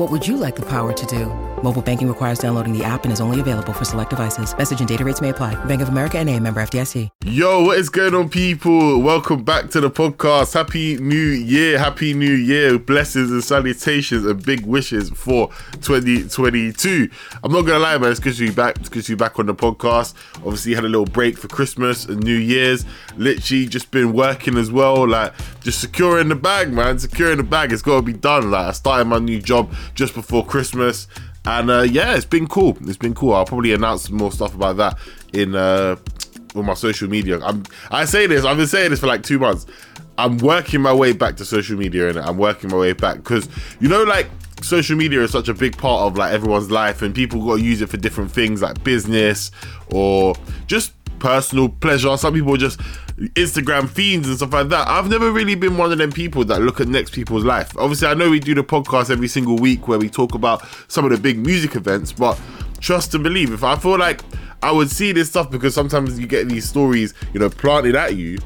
What would you like the power to do? Mobile banking requires downloading the app and is only available for select devices. Message and data rates may apply. Bank of America and a member FDIC. Yo, what is going on, people? Welcome back to the podcast. Happy New Year. Happy New Year. Blessings and salutations and big wishes for 2022. I'm not going to lie, man. It's good to be back. It's good to be back on the podcast. Obviously, had a little break for Christmas and New Year's. Literally just been working as well. Like, just securing the bag, man. Securing the bag. It's got to be done. Like, I started my new job just before Christmas. And uh, yeah, it's been cool. It's been cool. I'll probably announce some more stuff about that in uh, on my social media. I'm I say this. I've been saying this for like two months. I'm working my way back to social media, and I'm working my way back because you know, like social media is such a big part of like everyone's life, and people got to use it for different things like business or just personal pleasure. Some people just Instagram fiends and stuff like that. I've never really been one of them people that look at next people's life. Obviously, I know we do the podcast every single week where we talk about some of the big music events, but trust and believe, if I feel like I would see this stuff because sometimes you get these stories, you know, planted at you.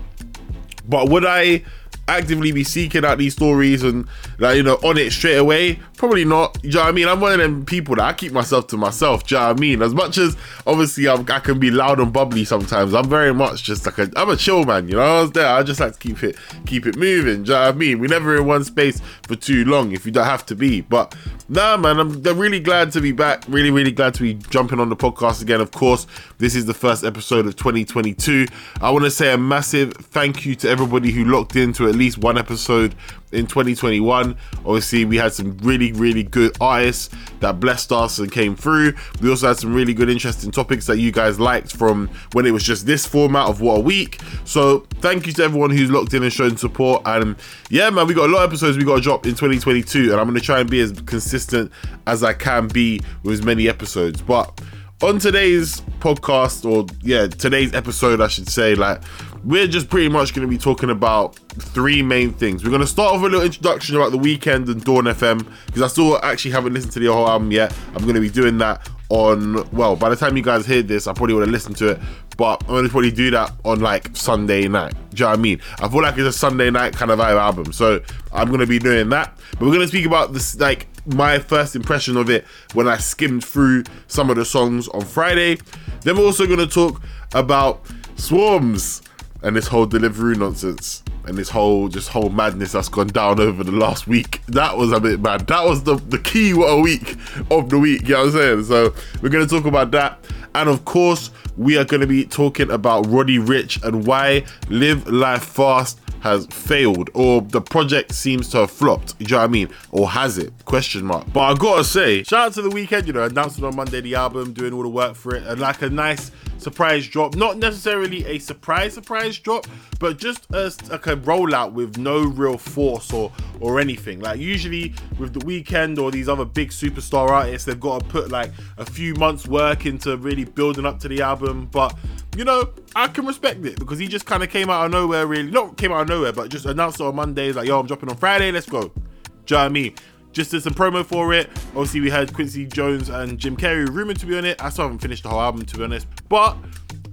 But would I actively be seeking out these stories and like you know on it straight away? Probably not. You know what I mean? I'm one of them people that I keep myself to myself. Do you know what I mean? As much as obviously I'm, i can be loud and bubbly sometimes, I'm very much just like a I'm a chill man. You know, I was there. I just like to keep it keep it moving. Do you know what I mean? We never in one space for too long if you don't have to be. But nah, man, I'm, I'm really glad to be back. Really, really glad to be jumping on the podcast again. Of course, this is the first episode of 2022. I want to say a massive thank you to everybody who locked into at least one episode in 2021. Obviously, we had some really, really good artists that blessed us and came through. We also had some really good, interesting topics that you guys liked from when it was just this format of What a Week. So, thank you to everyone who's locked in and shown support. And yeah, man, we got a lot of episodes we got to drop in 2022, and I'm going to try and be as consistent as I can be with as many episodes. But on today's podcast, or yeah, today's episode, I should say, like we're just pretty much going to be talking about three main things. We're going to start off with a little introduction about the Weeknd and Dawn FM because I still actually haven't listened to the whole album yet. I'm going to be doing that on well, by the time you guys hear this, I probably would have listened to it, but I'm going to probably do that on like Sunday night. Do you know what I mean? I feel like it's a Sunday night kind of album, so I'm going to be doing that. But we're going to speak about this like my first impression of it when I skimmed through some of the songs on Friday. Then we're also going to talk about Swarmz and this whole delivery nonsense and this whole just whole madness that's gone down over the last week. That was a bit mad. That was the, the key what a week of the week, you know what I'm saying? So we're gonna talk about that. And of course, we are gonna be talking about Roddy Ricch and why Live Life Fast has failed or the project seems to have flopped. You know what I mean? Or has it? Question mark. But I gotta say, shout out to the Weeknd, you know, announcing on Monday the album, doing all the work for it, and like a nice surprise drop. Not necessarily a surprise surprise drop, but just a, like a rollout with no real force or or anything. Like usually with the Weeknd or these other big superstar artists, they've got to put like a few months work into really building up to the album. But you know, I can respect it because he just kind of came out of nowhere. Really, not came out of nowhere, but just announced it on Mondays like, "Yo, I'm dropping on Friday. Let's go." Do you know what I mean? just did some promo for it. Obviously, we had Quincy Jones and Jim Carrey rumored to be on it. I still haven't finished the whole album, to be honest. But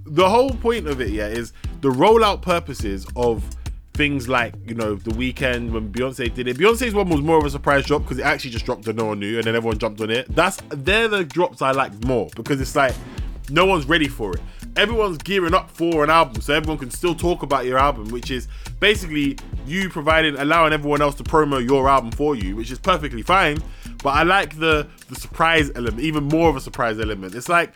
the whole point of it, yeah, is the rollout purposes of things like you know the Weeknd when Beyonce did it. Beyonce's one was more of a surprise drop because it actually just dropped and no one knew, and then everyone jumped on it. That's they're the drops I like more because it's like no one's ready for it everyone's gearing up for an album, so everyone can still talk about your album, which is basically you providing, allowing everyone else to promo your album for you, which is perfectly fine. But I like the the surprise element, even more of a surprise element. It's like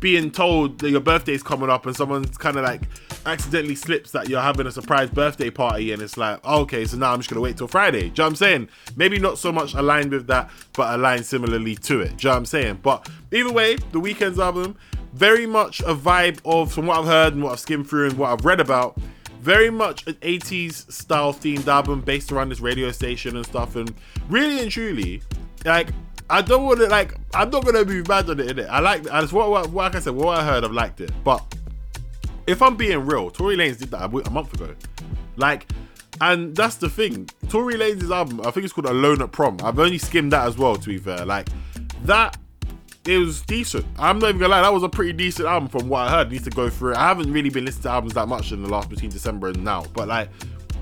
being told that your birthday's coming up and someone's kind of like accidentally slips that you're having a surprise birthday party and it's like, oh, okay, so now I'm just gonna wait till Friday. Do you know what I'm saying? Maybe not so much aligned with that, but aligned similarly to it. Do you know what I'm saying? But either way, the Weeknd's album, very much a vibe of from what I've heard and what I've skimmed through and what I've read about very much an 80s style themed album based around this radio station and stuff. And really and truly like I don't want to like I'm not gonna be mad on it, innit? I like I just what, what like I said what I heard I've liked it. But if I'm being real Tory Lanez did that a month ago. Like and that's the thing. Tory Lanez's album I think it's called Alone at Prom. I've only skimmed that as well to be fair. Like that it was decent. I'm not even gonna lie, that was a pretty decent album from what I heard. I need to go through it. I haven't really been listening to albums that much in the last between December and now, but like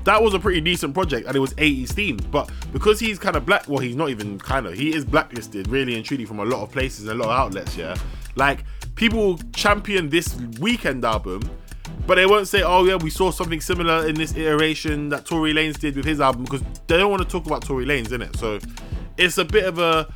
that was a pretty decent project and it was 80s themed. But because he's kind of black, well, he's not even kind of, he is blacklisted really and truly from a lot of places and a lot of outlets, yeah. Like people champion this Weeknd album, but they won't say, oh yeah, we saw something similar in this iteration that Tory Lanez did with his album because they don't want to talk about Tory Lanez in it. So it's a bit of a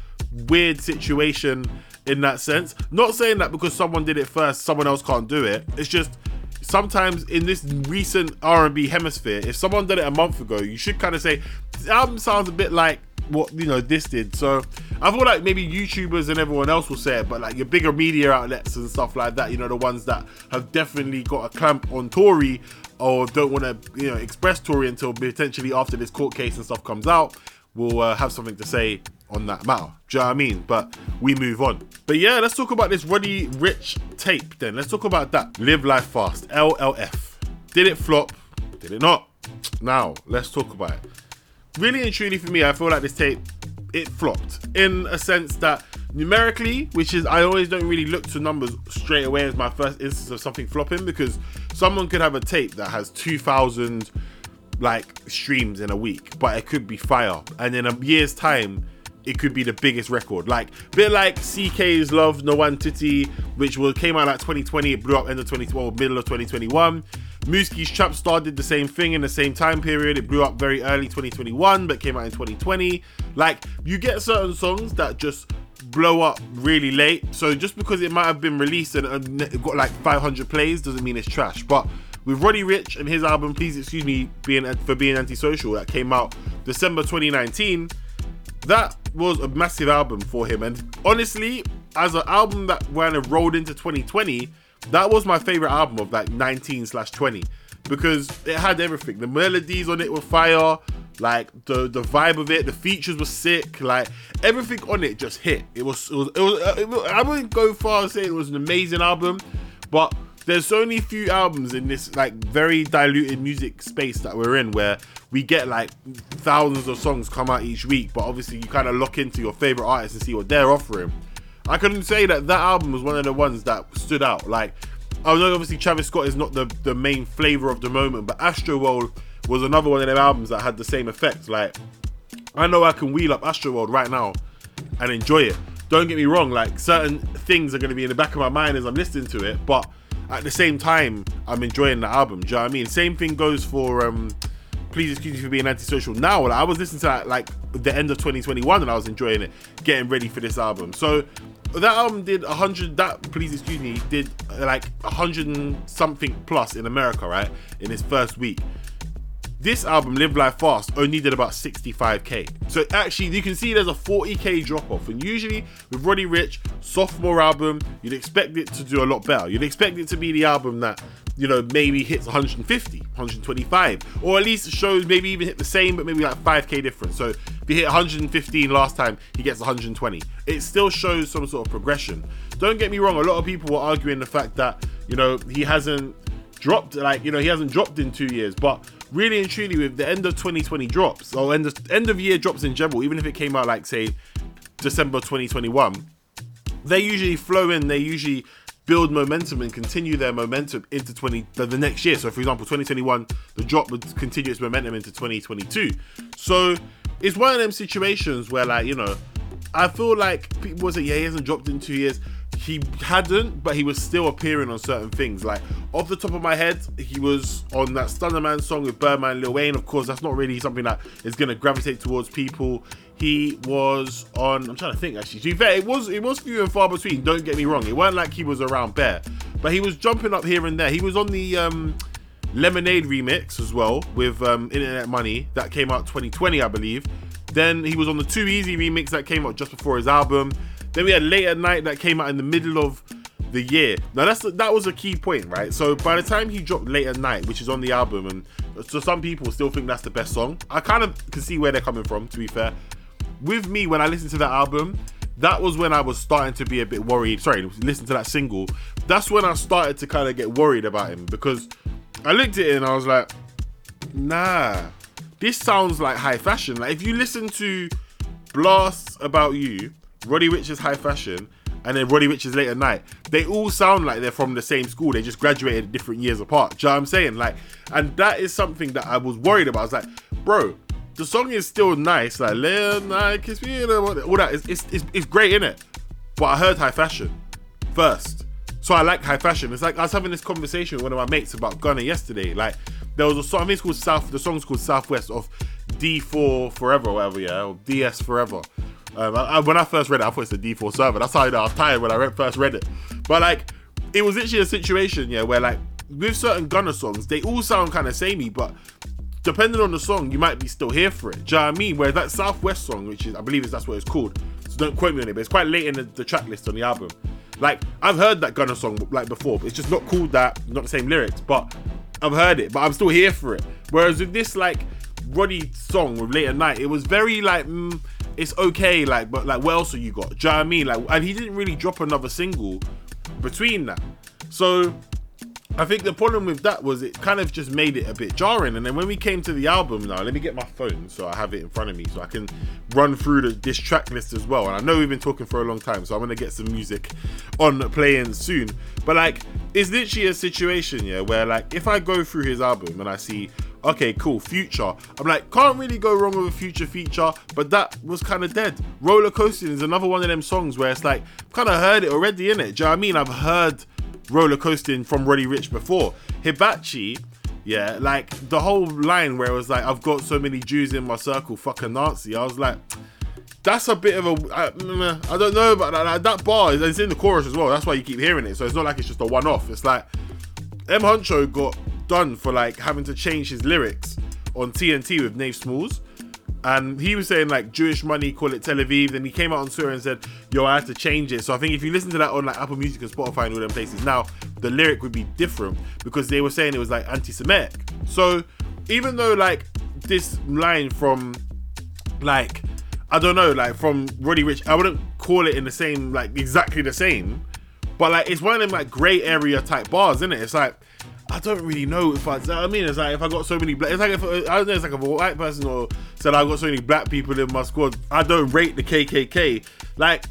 weird situation in that sense. Not saying that because someone did it first, someone else can't do it. It's just sometimes in this recent R&B hemisphere, if someone did it a month ago, you should kind of say the album sounds a bit like what you know this did. So I feel like maybe YouTubers and everyone else will say it, but like your bigger media outlets and stuff like that, you know, the ones that have definitely got a clamp on Tory or don't want to you know express Tory until potentially after this court case and stuff comes out, will uh, have something to say on that matter. Do you know what I mean? But we move on. But yeah, let's talk about this Roddy Ricch tape then. Let's talk about that. Live Life Fast, LLF. Did it flop? Did it not? Now, let's talk about it. Really and truly for me, I feel like this tape, it flopped. In a sense that numerically, which is, I always don't really look to numbers straight away as my first instance of something flopping because someone could have a tape that has 2,000 like streams in a week, but it could be fire. And in a year's time, it could be the biggest record. Like bit like CKay's Love Nwantiti, which will came out like 2020, it blew up end of 2012, middle of 2021. Mooski's Track Star did the same thing in the same time period. It blew up very early 2021, but came out in 2020. Like you get certain songs that just blow up really late. So just because it might have been released and, and got like 500 plays doesn't mean it's trash. But with Roddy Ricch and his album, please excuse me, being for being antisocial, that came out December 2019 that was a massive album for him. And honestly, as an album that kind of rolled into 2020, that was my favorite album of like 19 slash 20 because it had everything. The melodies on it were fire, like the the vibe of it, the features were sick, like everything on it just hit. It was it was, it was, it was I wouldn't go far and say it was an amazing album, but there's only few albums in this like very diluted music space that we're in where we get like thousands of songs come out each week, but obviously you kind of lock into your favorite artists and see what they're offering. I couldn't say that that album was one of the ones that stood out. Like, I know obviously Travis Scott is not the, the main flavor of the moment, but Astro Astroworld was another one of them albums that had the same effect. Like, I know I can wheel up Astro Astroworld right now and enjoy it. Don't get me wrong, like certain things are going to be in the back of my mind as I'm listening to it, but at the same time, I'm enjoying the album. Do you know what I mean? Same thing goes for um, Please Excuse Me for Being Antisocial. Now, like, I was listening to that like the end of 2021 and I was enjoying it, getting ready for this album. So that album did 100 that please excuse me did like 100 and something plus in america right in its first week this album, Live Life Fast, only did about 65k. So actually, you can see there's a 40k drop off. And usually, with Roddy Ricch, sophomore album, you'd expect it to do a lot better. You'd expect it to be the album that, you know, maybe hits 150, 125, or at least shows maybe even hit the same, but maybe like 5k difference. So if he hit 115 last time, he gets 120. It still shows some sort of progression. Don't get me wrong, a lot of people were arguing the fact that, you know, he hasn't dropped, like, you know, he hasn't dropped in two years, but really and truly with the end of 2020 drops or end of, end of year drops in general, even if it came out like say December 2021, they usually flow in. They usually build momentum and continue their momentum into 20 the, the next year. So, for example, 2021, the drop would continue its momentum into 2022. So, it's one of them situations where, like, you know, I feel like people say, yeah, he hasn't dropped in two years. He hadn't, but he was still appearing on certain things. Like off the top of my head, he was on that Stunner Man song with Birdman, Lil Wayne. Of course, that's not really something that is going to gravitate towards people. He was on. I'm trying to think actually. To be fair, it was it was few and far between. Don't get me wrong. It weren't like he was around bare, but he was jumping up here and there. He was on the um, Lemonade remix as well with um, Internet Money that came out 2020, I believe. Then he was on the Too Easy remix that came out just before his album. Then we had Late at Night that came out in the middle of the year. Now that's that was a key point, right? So by the time he dropped Late at Night, which is on the album, and so some people still think that's the best song. I kind of can see where they're coming from. To be fair, with me when I listened to that album, that was when I was starting to be a bit worried. Sorry, listen to that single. That's when I started to kind of get worried about him because I looked at it and I was like, nah, this sounds like high fashion. Like if you listen to Blasts About You, Roddy Ricch's High Fashion, and then Roddy Ricch's Late at Night, they all sound like they're from the same school. They just graduated different years apart. Do you know what I'm saying? Like, and that is something that I was worried about. I was like, bro, the song is still nice. Like, Late at Night, Kiss Me, all that. It's, it's, it's, it's great, in it. But I heard High Fashion first. So I like high fashion. It's like I was having this conversation with one of my mates about Gunna yesterday. Like there was a song, I think it's called South. The song's called Southwest of D4 Forever, whatever, yeah, or DS Forever. Um, I, I, when I first read it, I thought it's a D4 server. That's how I, know I was tired when I read, first read it. But like, it was literally a situation, yeah, where like with certain Gunna songs, they all sound kind of samey, but depending on the song, you might be still here for it. Do you know what I mean? Whereas that Southwest song, which is I believe is that's what it's called. So don't quote me on it, but it's quite late in the, the track list on the album. Like I've heard that Gunna song like before, it's just not called that, not the same lyrics, but I've heard it, but I'm still here for it. Whereas with this like Roddy song with Late at Night, it was very like mm, it's okay, like but like what else have you got? Do you know what I mean? Like and he didn't really drop another single between that. So I think the problem with that was it kind of just made it a bit jarring. And then when we came to the album now, let me get my phone so I have it in front of me so I can run through the, this track list as well. And I know we've been talking for a long time, so I'm gonna get some music on playing soon. But like, it's literally a situation, yeah, where like if I go through his album and I see okay, cool, Future. I'm like, can't really go wrong with a Future feature, but that was kind of dead. Roller Coasting is another one of them songs where it's like, kind of heard it already, in it. Do you know I mean? I've heard roller coasting from Roddy Ricch before. Hibachi, yeah, like the whole line where it was like, I've got so many Jews in my circle, fucking Nazi. I was like, that's a bit of a. I, mm, I don't know, but that, that bar is in the chorus as well. That's why you keep hearing it. So it's not like it's just a one off. It's like M Huncho got done for like having to change his lyrics on TNT with Nafe Smallz and he was saying like Jewish money, call it Tel Aviv. Then he came out on Twitter and said, "Yo, I have to change it." So I think if you listen to that on like Apple Music and Spotify and all them places, now the lyric would be different because they were saying it was like anti-Semitic. So even though like this line from like I don't know, like from Roddy Ricch, I wouldn't call it in the same like exactly the same, but like it's one of them like grey area type bars, isn't it? It's like I don't really know if I. I mean, it's like if I got so many black. It's like if I don't know. It's like if a white person or said I got so many black people in my squad. I don't rate the KKK. Like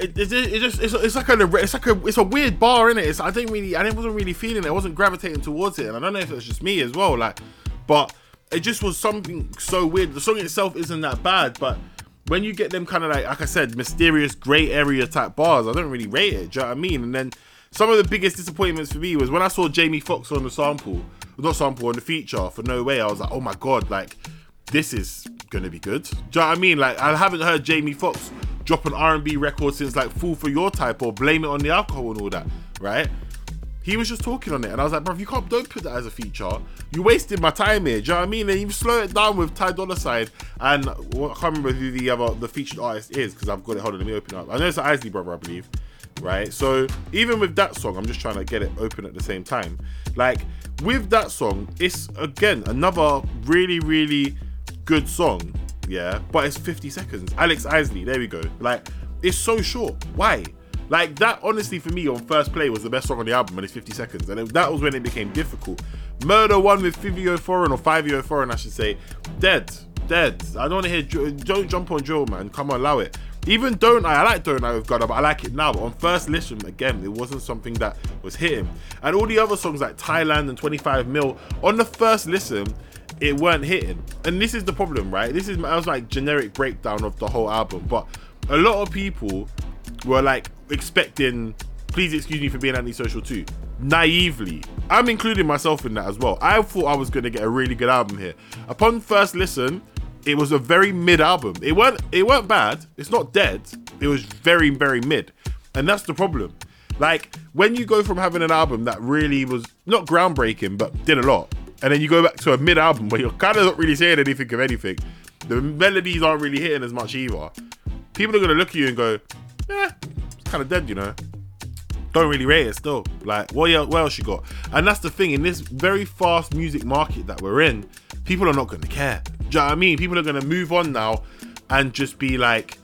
it, it, it just it's, it's like a it's like a it's a weird bar in it. It's I didn't really I wasn't really feeling it. I wasn't gravitating towards it, and I don't know if it's just me as well. Like, but it just was something so weird. The song itself isn't that bad, but when you get them kind of like like I said, mysterious grey area type bars, I don't really rate it. Do you know what I mean? And then some of the biggest disappointments for me was when I saw Jamie Foxx on the sample, not sample on the feature for No Way. I was like, oh my god, like this is gonna be good. Do you know what I mean? Like I haven't heard Jamie Foxx drop an R&B record since like Fool for Your Type or Blame It on the Alcohol and all that, right? He was just talking on it, and I was like, bro, you can't don't put that as a feature. You wasted my time here. Do you know what I mean? And you slow it down with Ty Dolla Sign, and well, I can't remember who the other the featured artist is because I've got it. Hold on, let me open it up. I know it's Isley brother, I believe right? So even with that song, I'm just trying to get it open at the same time. Like with that song, it's again another really, really good song, yeah, but it's 50 seconds. Alex Isley, there we go. Like it's so short. Why? Like that, honestly, for me on first play was the best song on the album, and it's 50 seconds, and that was when it became difficult. Murder one with Fivio Foreign or Fivio Foreign, I should say, dead, dead. I don't want to hear. Don't jump on Joe, man. Come on, allow it. Even Don't I, I like Don't I with Gunna, but I like it now. But on first listen, again, it wasn't something that was hitting. And all the other songs like Thailand and 25 Mil, on the first listen, it weren't hitting. And this is the problem, right? This is I was like generic breakdown of the whole album. But a lot of people were like expecting, please excuse me for being antisocial too. Naively, I'm including myself in that as well. I thought I was gonna get a really good album here. Upon first listen, it was a very mid album. It weren't it weren't bad. It's not dead. It was very very mid, and that's the problem. Like when you go from having an album that really was not groundbreaking but did a lot, and then you go back to a mid album where you're kind of not really saying anything of anything, the melodies aren't really hitting as much either. People are gonna look at you and go, "Eh, it's kind of dead," you know. Don't really rate it still. Like, what, el- what else you got? And that's the thing in this very fast music market that we're in, people are not gonna care. You know what I mean? People are gonna move on now and just be like,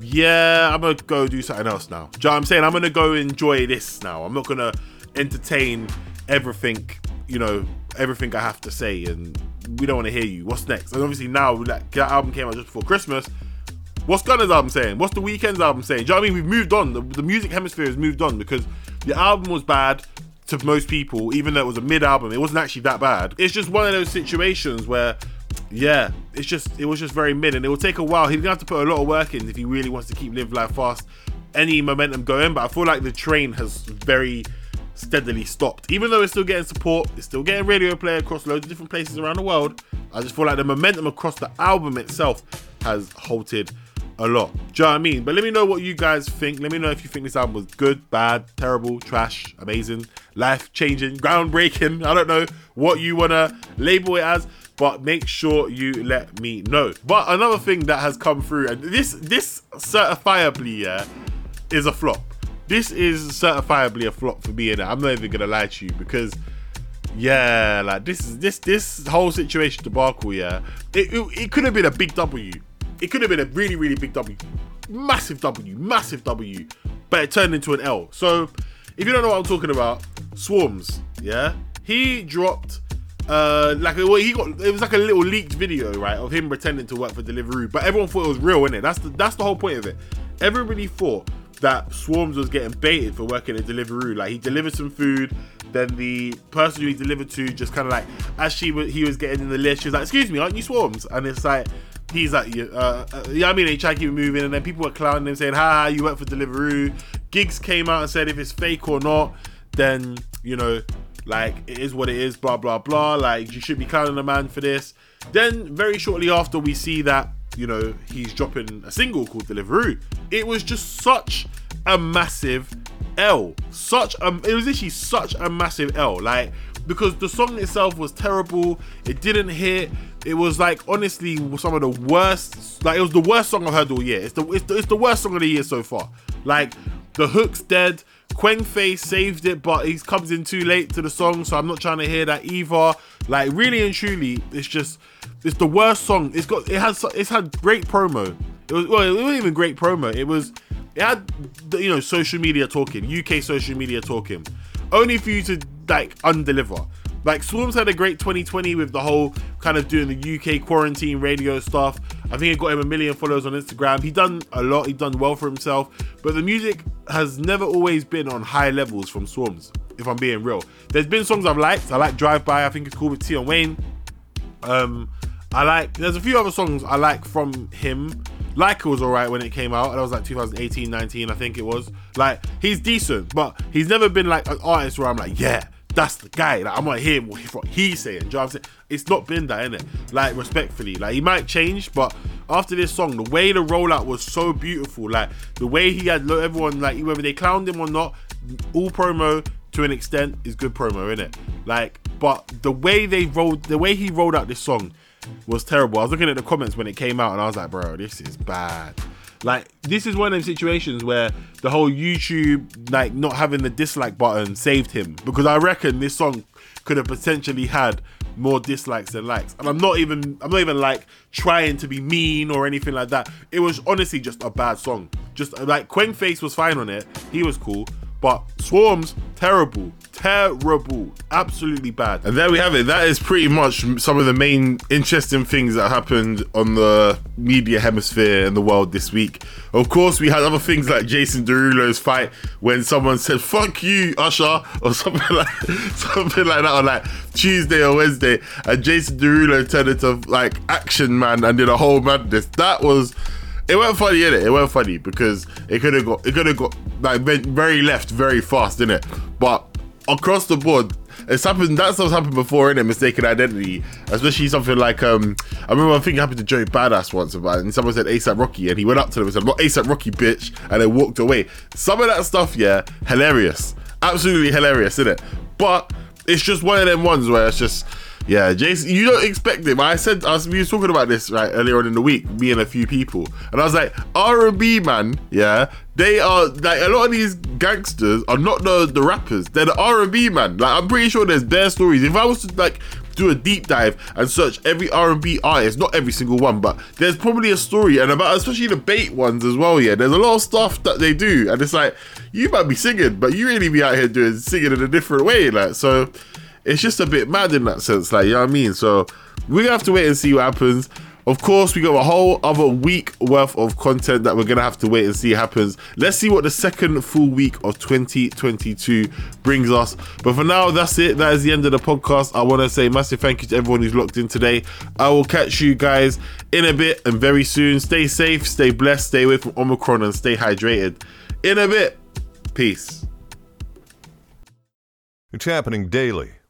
yeah, I'm gonna go do something else now. Do you know what I'm saying? I'm gonna go enjoy this now. I'm not gonna entertain everything, you know, everything I have to say, and we don't want to hear you. What's next? And obviously now, like that album came out just before Christmas. What's Gunna's album saying? What's the Weeknd's album saying? Do you know what I mean? We've moved on. The, the music hemisphere has moved on because the album was bad to most people, even though it was a mid album. It wasn't actually that bad. It's just one of those situations where, yeah, it's just it was just very mid, and it will take a while. He's gonna have to put a lot of work in if he really wants to keep Live Life Fast, any momentum going. But I feel like the train has very steadily stopped. Even though it's still getting support, it's still getting radio play across loads of different places around the world. I just feel like the momentum across the album itself has halted a lot. Do you know what I mean? But let me know what you guys think. Let me know if you think this album was good, bad, terrible, trash, amazing, life changing, groundbreaking. I don't know what you want to label it as. But make sure you let me know. But another thing that has come through, and this this certifiably yeah, is a flop. This is certifiably a flop for me, and I'm not even gonna lie to you because yeah, like this is this this whole situation debacle, yeah, it, it, it could have been a big W. It could have been a really really big W, massive W, massive W, but it turned into an L. So if you don't know what I'm talking about, Swarmz, yeah, he dropped. Uh, like well, he got it was like a little leaked video, right, of him pretending to work for Deliveroo, but everyone thought it was real, innit? That's the that's the whole point of it. Everybody thought that Swarmz was getting baited for working at Deliveroo. Like he delivered some food, then the person who he delivered to just kind of like as she was he was getting in the list, she was like, "Excuse me, aren't you Swarmz?" And it's like he's like, "Yeah, uh, uh, yeah." I mean, they try to keep it moving, and then people were clowning him, saying, "Ha, you work for Deliveroo." Gigs came out and said if it's fake or not, then you know, like it is what it is. Blah blah blah. Like you should be clowning the man for this. Then very shortly after, we see that you know, he's dropping a single called Deliveroo. It was just such a massive L. Such a, it was literally such a massive L. Like, because the song itself was terrible. It didn't hit. It was like honestly some of the worst. Like it was the worst song I've heard all year. It's the it's the, it's the worst song of the year so far. Like the hook's dead. Kwengface saved it, but he comes in too late to the song, so I'm not trying to hear that either. Like really and truly, it's just it's the worst song. It's got it has it's had great promo. It was well, it wasn't even great promo. It was it had you know social media talking, UK social media talking, only for you to like undeliver. Like Swarmz had a great 2020 with the whole kind of doing the UK quarantine radio stuff. I think it got him a million followers on Instagram. He done a lot. He done well for himself. But the music has never always been on high levels from Swarmz. If I'm being real, there's been songs I've liked. I like Drive By. I think it's cool with Tion Wayne. Um, I like. There's a few other songs I like from him. Like it was alright when it came out. That was like 2018, 19, I think it was. Like he's decent, but he's never been like an artist where I'm like, yeah, that's the guy. Like I'm gonna hear what, he's saying. Do you know what I'm saying? It's not been that, innit? Like respectfully, like he might change, but after this song, the way the rollout was so beautiful. Like the way he had everyone like whether they clowned him or not, all promo to an extent is good promo, innit? Like, but the way they rolled, the way he rolled out this song was terrible. I was looking at the comments when it came out, and I was like, bro, this is bad. Like, this is one of those situations where the whole YouTube, like, not having the dislike button saved him because I reckon this song could have potentially had more dislikes than likes. And I'm not even, I'm not even like trying to be mean or anything like that. It was honestly just a bad song. Just like Kwengface was fine on it, he was cool, but Swarmz terrible, terrible, absolutely bad. And there we have it. That is pretty much some of the main interesting things that happened on the media hemisphere in the world this week. Of course, we had other things like Jason Derulo's fight when someone said "fuck you, Usher" or something like something like that on like Tuesday or Wednesday, and Jason Derulo turned into like Action Man and did a whole madness. That was it weren't funny, innit? It weren't funny because it could have got it could have got like very left very fast, innit? But across the board, it's happened. That stuff's happened before, innit? Mistaken identity, especially something like um. I remember think it happened to Joey Badass once about, and someone said ASAP Rocky, and he went up to them and said, "Not ASAP Rocky, bitch," and then walked away. Some of that stuff, yeah, hilarious, absolutely hilarious, isn't it? But it's just one of them ones where it's just yeah, Jason, you don't expect it. But I said I was, we were talking about this right earlier on in the week, me and a few people, and I was like, R and B man, yeah, they are like a lot of these gangsters are not the the rappers. They're the R and B man. Like I'm pretty sure there's their stories. If I was to like do a deep dive and search every R&B artist, not every single one, but there's probably a story and about especially the bait ones as well. Yeah, there's a lot of stuff that they do, and it's like you might be singing, but you really be out here doing singing in a different way. Like so, it's just a bit mad in that sense. Like you know what I mean. So we have to wait and see what happens. Of course, we got a whole other week worth of content that we're gonna have to wait and see happens. Let's see what the second full week of 2022 brings us. But for now, that's it. That is the end of the podcast. I want to say massive thank you to everyone who's locked in today. I will catch you guys in a bit and very soon. Stay safe, stay blessed, stay away from Omicron, and stay hydrated. In a bit, peace. It's happening daily.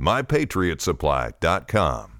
MyPatriotSupply.com.